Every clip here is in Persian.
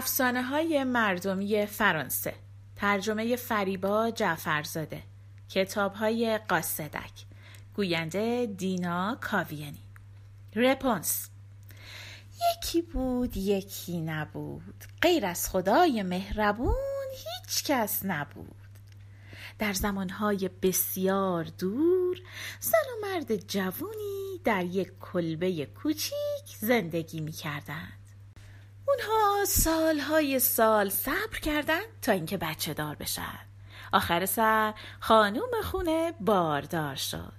افسانه های مردمی فرانسه. ترجمه فریبا جعفرزاده. کتاب های قاصدک. گوینده دینا کاویانی. رپونس. یکی بود یکی نبود. غیر از خدای مهربون هیچ کس نبود. در زمانهای بسیار دور زن و مرد جوونی در یک کلبه کوچیک زندگی می. اونها سالهای سال صبر کردند تا اینکه بچه دار بشن. آخر سر خانوم خونه باردار شد.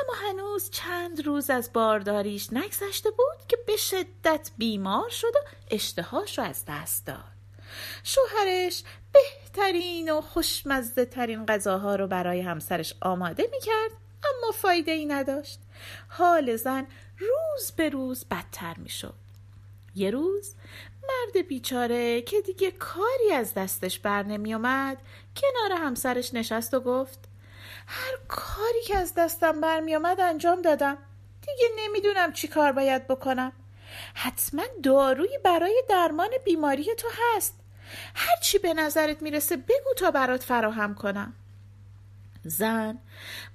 اما هنوز چند روز از بارداریش نگذشته بود که به شدت بیمار شد و اشتهاش رو از دست داد. شوهرش بهترین و خوشمزه ترین غذاها رو برای همسرش آماده می کرد اما فایده ای نداشت حال زن روز به روز بدتر می شد یه روز مرد بیچاره که دیگه کاری از دستش بر نمی اومد کنار همسرش نشست و گفت هر کاری که از دستم برمی اومد انجام دادم. دیگه نمی‌دونم چی کار باید بکنم. حتما دارویی برای درمان بیماری تو هست. هر چی به نظرت می‌رسه بگو تا برات فراهم کنم. زن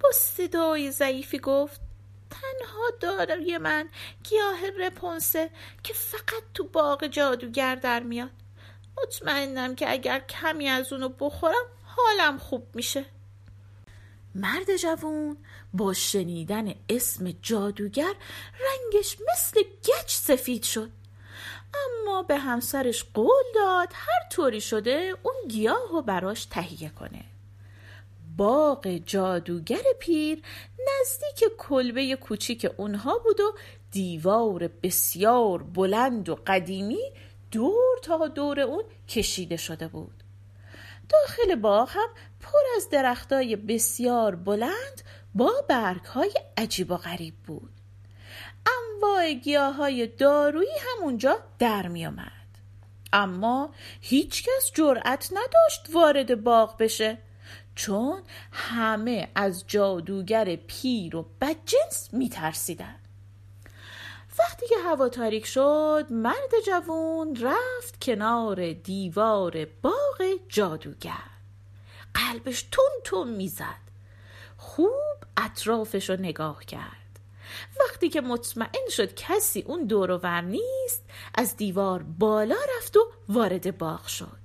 با صدای ضعیفی گفت تنها داروی من گیاه رپونسه که فقط تو باغ جادوگر در میاد. مطمئنم که اگر کمی از اونو بخورم حالم خوب میشه. مرد جوون با شنیدن اسم جادوگر رنگش مثل گچ سفید شد. اما به همسرش قول داد هر طوری شده اون گیاه رو براش تهیه کنه. باغ جادوگر پیر نزدیک کلبه کوچیک اونها بود و دیوار بسیار بلند و قدیمی دور تا دور اون کشیده شده بود. داخل باغ هم پر از درختای بسیار بلند با برگهای عجیب و غریب بود. انواع گیاه های دارویی همونجا در می آمد. اما هیچکس جرأت نداشت وارد باغ بشه. چون همه از جادوگر پیر و بدجنس می ترسیدن. وقتی که هوا تاریک شد مرد جوون رفت کنار دیوار باغ جادوگر. قلبش تون تون می‌زد. خوب اطرافش رو نگاه کرد. وقتی که مطمئن شد کسی اون دور نیست از دیوار بالا رفت و وارد باغ شد.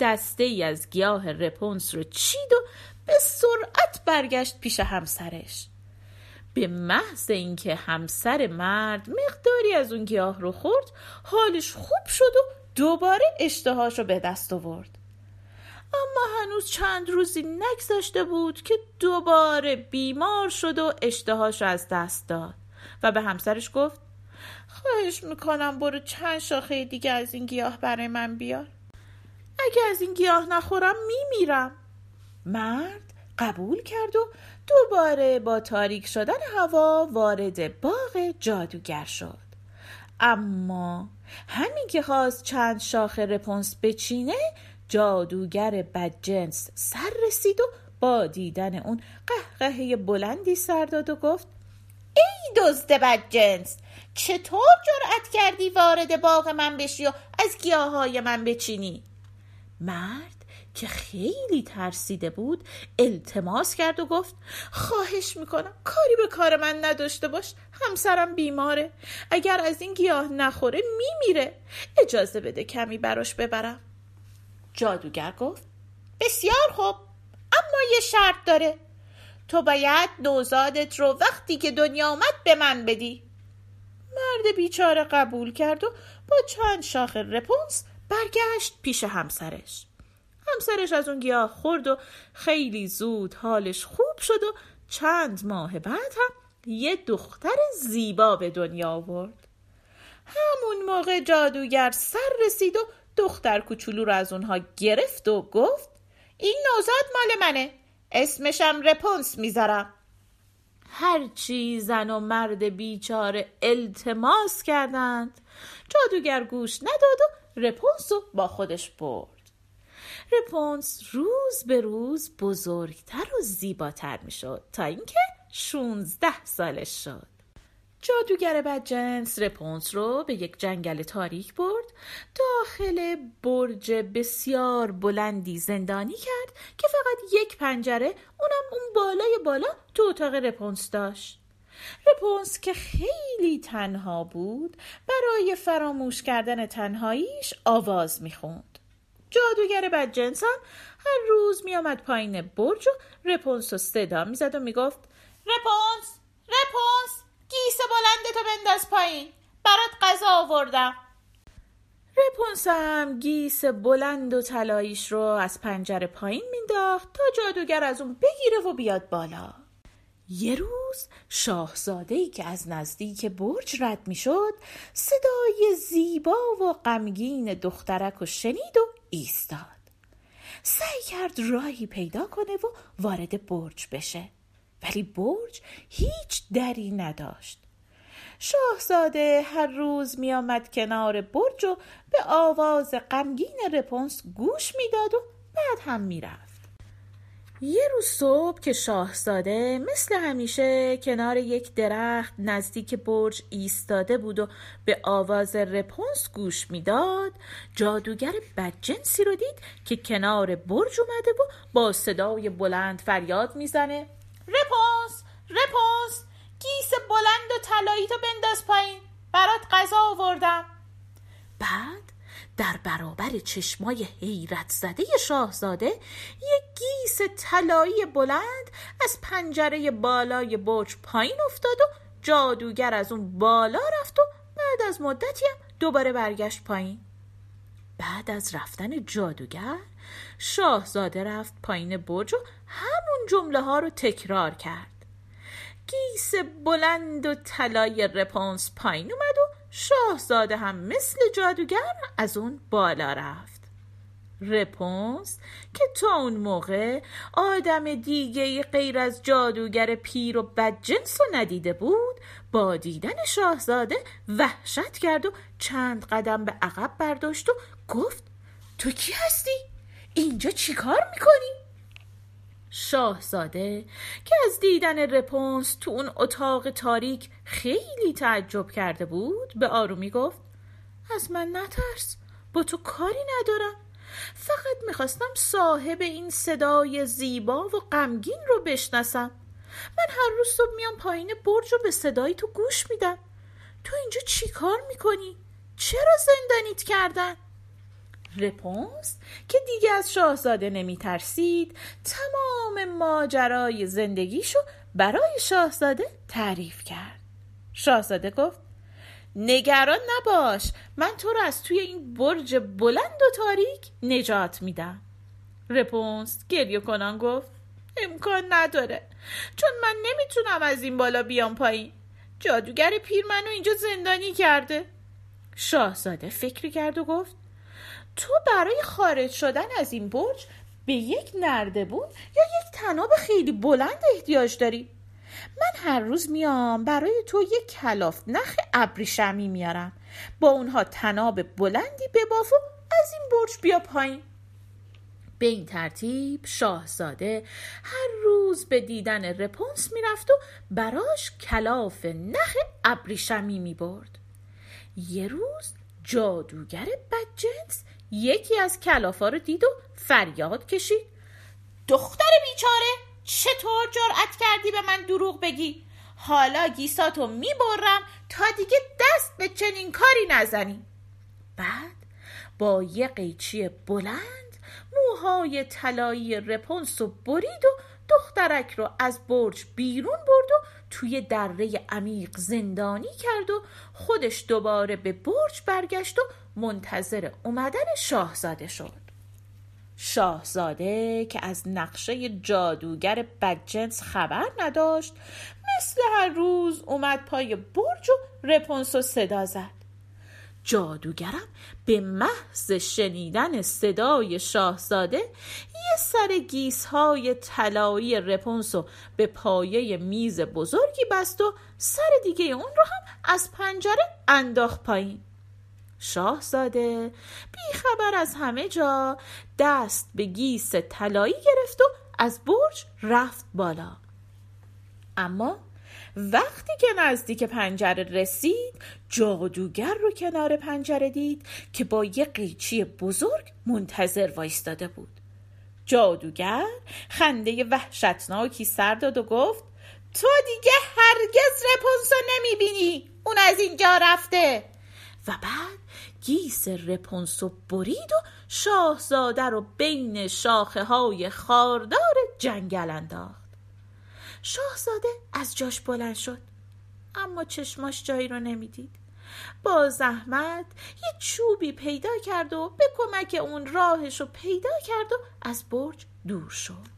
دسته ای از گیاه رپونس رو چید و به سرعت برگشت پیش همسرش. به محض اینکه همسر مرد مقداری از اون گیاه رو خورد حالش خوب شد و دوباره اشتهاش رو به دست آورد. اما هنوز چند روزی نگذشته بود که دوباره بیمار شد و اشتهاش از دست داد و به همسرش گفت خواهش می‌کنم برو چند شاخه دیگه از این گیاه برای من بیار. اگه از این گیاه نخورم میمیرم. مرد قبول کرد و دوباره با تاریک شدن هوا وارد باغ جادوگر شد. اما همین که خواست چند شاخه رپونس بچینه جادوگر بدجنس سر رسید و با دیدن اون قهقهه بلندی سر داد و گفت ای دزد بدجنس چطور جرأت کردی وارد باغ من بشی و از گیاهای من بچینی؟ مرد که خیلی ترسیده بود التماس کرد و گفت خواهش می‌کنم کاری به کار من نداشته باش همسرم بیماره. اگر از این گیاه نخوره میمیره. اجازه بده کمی براش ببرم. جادوگر گفت بسیار خوب اما یه شرط داره. تو باید نوزادت رو وقتی که دنیا آمد به من بدی. مرد بیچاره قبول کرد و با چند شاخ رپونس برگشت پیش همسرش. همسرش از اون گیاه خورد و خیلی زود حالش خوب شد و چند ماه بعد هم یه دختر زیبا به دنیا آورد. همون موقع جادوگر سر رسید و دختر کوچولو رو از اونها گرفت و گفت این نوزاد مال منه. اسمشم رپونس می‌ذارم. هرچی زن و مرد بیچاره التماس کردند. جادوگر گوش نداد و رپونس رو با خودش برد. رپونس روز به روز بزرگتر و زیباتر می‌شد تا اینکه 16 سالش شد. جادوگر بدجنس رپونس رو به یک جنگل تاریک برد داخل برج بسیار بلندی زندانی کرد که فقط یک پنجره اونم اون بالای بالا تو اتاق رپونس داشت. رپونس که خیلی تنها بود برای فراموش کردن تنهاییش آواز می‌خوند. جادوگر بدجنس هم هر روز میآمد پایین برج و رپونس رو صدا می‌زد و می‌گفت رپونس رپونس گیس تو بنداز پایین برات غذا آوردم. رپونس هم گیس بلند و طلاییش رو از پنجره پایین مینداخت تا جادوگر از اون بگیره و بیاد بالا. یه روز شاهزاده ای که از نزدیک برج رد می‌شد صدای زیبا و غمگین دخترک و شنید و ایستاد. سعی کرد راهی پیدا کنه و وارد برج بشه. ولی برج هیچ دری نداشت. شاهزاده هر روز می آمد کنار برج و به آواز غمگین رپونس گوش می‌داد و بعد هم می‌رفت. یه روز صبح که شاهزاده مثل همیشه کنار یک درخت نزدیک برج ایستاده بود و به آواز رپونس گوش می‌داد جادوگر بدجنسی رو دید که کنار برج اومده و با صدای بلند فریاد می‌زنه. رپونس! رپونس! گیس بلند و طلایی تو بنداز پایین! برات غذا آوردم! بعد در برابر چشمای حیرت زده شاهزاده یک گیس طلایی بلند از پنجره بالای برج پایین افتاد و جادوگر از اون بالا رفت و بعد از مدتی هم دوباره برگشت پایین. بعد از رفتن جادوگر شاهزاده رفت پایین برج و همون جمله ها رو تکرار کرد. گیس بلند و طلای رپونس پایین اومد و شاهزاده هم مثل جادوگر از اون بالا رفت. رپونس که تا اون موقع آدم دیگه غیر از جادوگر پیر و بدجنس و ندیده بود با دیدن شاهزاده وحشت کرد و چند قدم به عقب برداشت و گفت تو کی هستی؟ اینجا چی کار می‌کنی؟ شاهزاده که از دیدن رپونس تو اون اتاق تاریک خیلی تعجب کرده بود به آرومی گفت از من نترس با تو کاری ندارم فقط می‌خواستم صاحب این صدای زیبا و غمگین رو بشناسم من هر روز صبح میام پایین برج و به صدای تو گوش میدم تو اینجا چی کار می‌کنی؟ چرا زندانیت کردن؟ رپونس که دیگه از شاهزاده نمی ترسید تمام ماجرای زندگیشو برای شاهزاده تعریف کرد شاهزاده گفت نگران نباش. من تو رو از توی این برج بلند و تاریک نجات میدم. رپونس گریه کنان گفت امکان نداره. چون من نمی‌تونم از این بالا بیام پایین. جادوگر پیر منو اینجا زندانی کرده. شاهزاده فکری کرد و گفت تو برای خارج شدن از این برج به یک نردبون یا یک تناب خیلی بلند احتیاج داری؟ من هر روز میام برای تو یک کلاف نخ ابریشمی میارم. با اونها تناب بلندی بباف و از این برج بیا پایین. به این ترتیب شاهزاده هر روز به دیدن رپونس می‌رفت و براش کلاف نخ ابریشمی می‌برد. یه روز جادوگر بدجنس یکی از کلافا رو دید و فریاد کشید. دختر بیچاره! چطور جرأت کردی به من دروغ بگی؟ حالا گیساتو می‌برم تا دیگه دست به چنین کاری نزنی. بعد با یه قیچی بلند موهای طلایی رپونس و برید و دخترک رو از برج بیرون برد و توی دره عمیق زندانی کرد و خودش دوباره به برج برگشت و منتظر اومدن شاهزاده شد. شاهزاده که از نقشه جادوگر بدجنس خبر نداشت مثل هر روز اومد پای برج و رپونس و صدا زد. جادوگرم به محض شنیدن صدای شاهزاده یه سر گیس های طلایی رپونسو به پایه میز بزرگی بست و سر دیگه اون رو هم از پنجره انداخت پایین. شاهزاده. بیخبر از همه جا دست به گیس طلایی گرفت و از برج رفت بالا. اما وقتی که نزدیک پنجره رسید جادوگر رو کنار پنجره دید که با یه قیچی بزرگ منتظر وایستاده بود. جادوگر خنده وحشتناکی سر داد و گفت تو دیگه هرگز رپونسو نمی‌بینی! اون از اینجا رفته! و بعد گیس رپونسو برید و شاهزاده رو بین شاخه های خاردار جنگل انداخت. شاهزاده از جاش بلند شد. اما چشماش جایی رو نمی‌دید. با زحمت یه چوبی پیدا کرد و به کمک اون راهش رو پیدا کرد و از برج دور شد.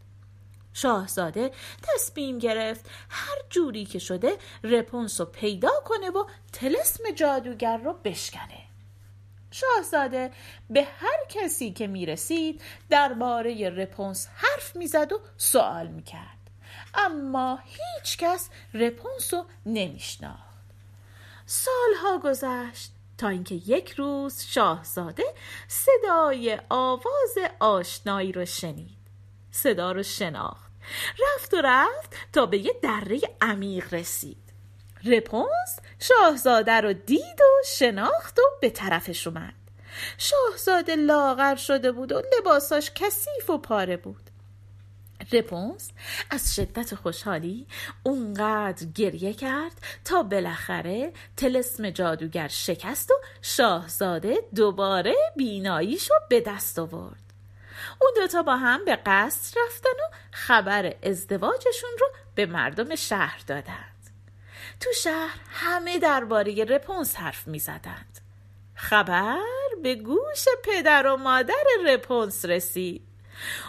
شاهزاده تصمیم گرفت هر جوری که شده رپونس رو پیدا کنه و تلسم جادوگر رو بشکنه. شاهزاده به هر کسی که می‌رسید درباره رپونس حرف می‌زد و سوال می‌کرد. اما هیچ کس رپونس رو نمیشناخت. سالها گذشت تا اینکه یک روز شاهزاده صدای آواز آشنایی رو شنید. صدا رو شناخت. رفت و رفت تا به یه دره عمیق رسید. رپونس شاهزاده رو دید و شناخت و به طرفش اومد. شاهزاده لاغر شده بود و لباساش کثیف و پاره بود. رپونس از شدت خوشحالی اونقدر گریه کرد تا بالاخره تلسم جادوگر شکست و شاهزاده دوباره بیناییشو به دست آورد. اون دوتا با هم به قصر رفتن و خبر ازدواجشون رو به مردم شهر دادند. تو شهر همه درباره رپونس حرف می زدند خبر به گوش پدر و مادر رپونس رسید.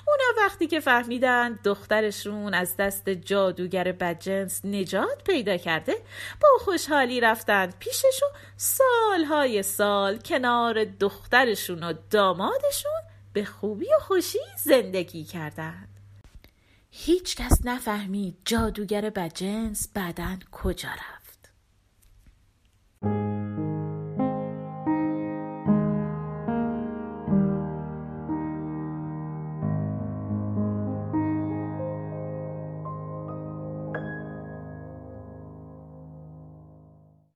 اونا وقتی که فهمیدن دخترشون از دست جادوگر بدجنس نجات پیدا کرده با خوشحالی رفتن پیشش و سالهای سال کنار دخترشون و دامادشون به خوبی و خوشی زندگی کردند هیچ کس نفهمید جادوگر بدجنس بعدا کجا رفت.